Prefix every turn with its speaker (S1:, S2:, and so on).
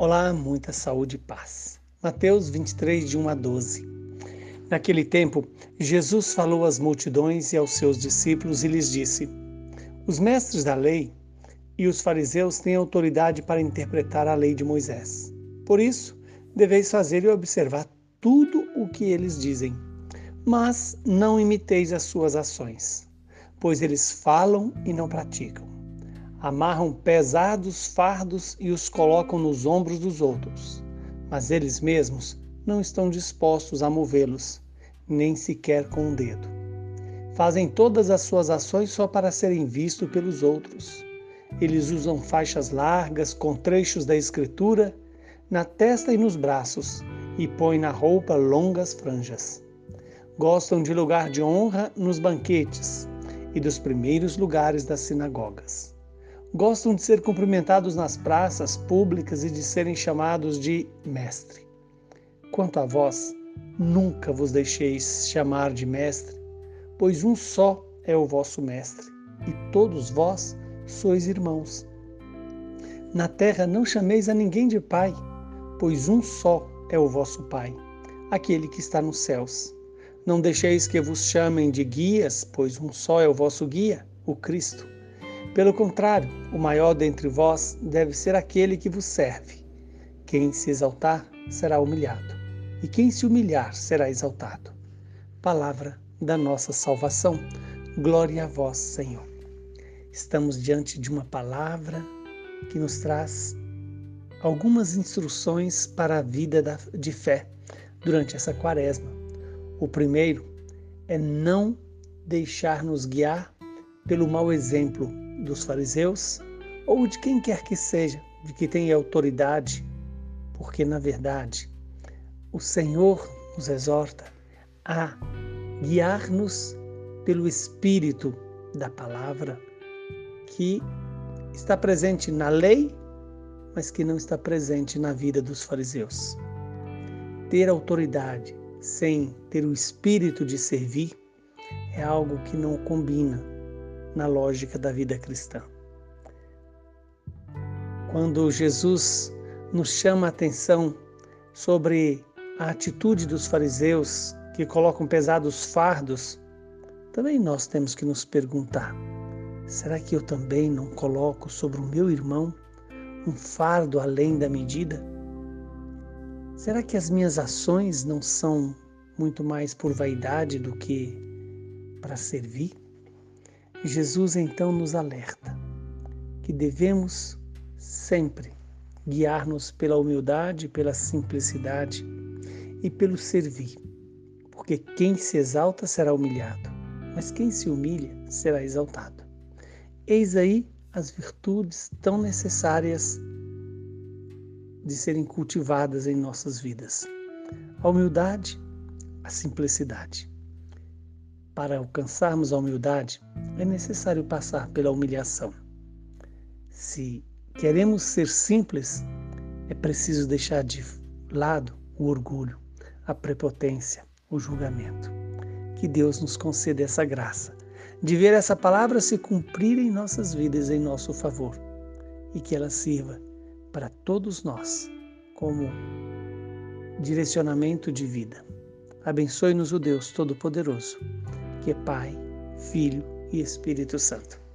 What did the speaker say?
S1: Olá, muita saúde e paz. Mateus 23, de 1 a 12. Naquele tempo, Jesus falou às multidões e aos seus discípulos e lhes disse: Os mestres da lei e os fariseus têm autoridade para interpretar a lei de Moisés. Por isso, deveis fazer e observar tudo o que eles dizem. Mas não imiteis as suas ações, pois eles falam e não praticam amarram pesados fardos e os colocam nos ombros dos outros, mas eles mesmos não estão dispostos a movê-los, nem sequer com um dedo. Fazem todas as suas ações só para serem vistos pelos outros. Eles usam faixas largas com trechos da Escritura na testa e nos braços e põem na roupa longas franjas. Gostam de lugar de honra nos banquetes e dos primeiros lugares das sinagogas Gostam de ser cumprimentados nas praças públicas e de serem chamados de mestre. Quanto a vós, nunca vos deixeis chamar de mestre, pois um só é o vosso mestre, e todos vós sois irmãos. Na terra não chameis a ninguém de pai, pois um só é o vosso Pai, aquele que está nos céus. Não deixeis que vos chamem de guias, pois um só é o vosso guia, o Cristo. Pelo contrário, o maior dentre vós deve ser aquele que vos serve. Quem se exaltar será humilhado, e quem se humilhar será exaltado. Palavra da nossa salvação. Glória a vós, Senhor. Estamos diante de uma palavra que nos traz algumas instruções para a vida de fé durante essa quaresma. O primeiro é não deixar-nos guiar pelo mau exemplo dos fariseus ou de quem quer que seja, de que tenha autoridade, porque na verdade o Senhor nos exorta a guiar-nos pelo Espírito da palavra que está presente na lei, mas que não está presente na vida dos fariseus. Ter autoridade sem ter o espírito de servir é algo que não combina na lógica da vida cristã. Quando Jesus nos chama a atenção sobre a atitude dos fariseus que colocam pesados fardos, também nós temos que nos perguntar: será que eu também não coloco sobre o meu irmão um fardo além da medida? Será que as minhas ações não são muito mais por vaidade do que para servir? Jesus então nos alerta que devemos sempre guiar-nos pela humildade, pela simplicidade e pelo servir, porque quem se exalta será humilhado, mas quem se humilha será exaltado. Eis aí as virtudes tão necessárias de serem cultivadas em nossas vidas: a humildade, a simplicidade. Para alcançarmos a humildade, é necessário passar pela humilhação. Se queremos ser simples, é preciso deixar de lado o orgulho, a prepotência, o julgamento. Que Deus nos conceda essa graça de ver essa palavra se cumprir em nossas vidas em nosso favor e que ela sirva para todos nós como direcionamento de vida. Abençoe-nos o Deus Todo-Poderoso que é Pai, Filho e Espírito Santo.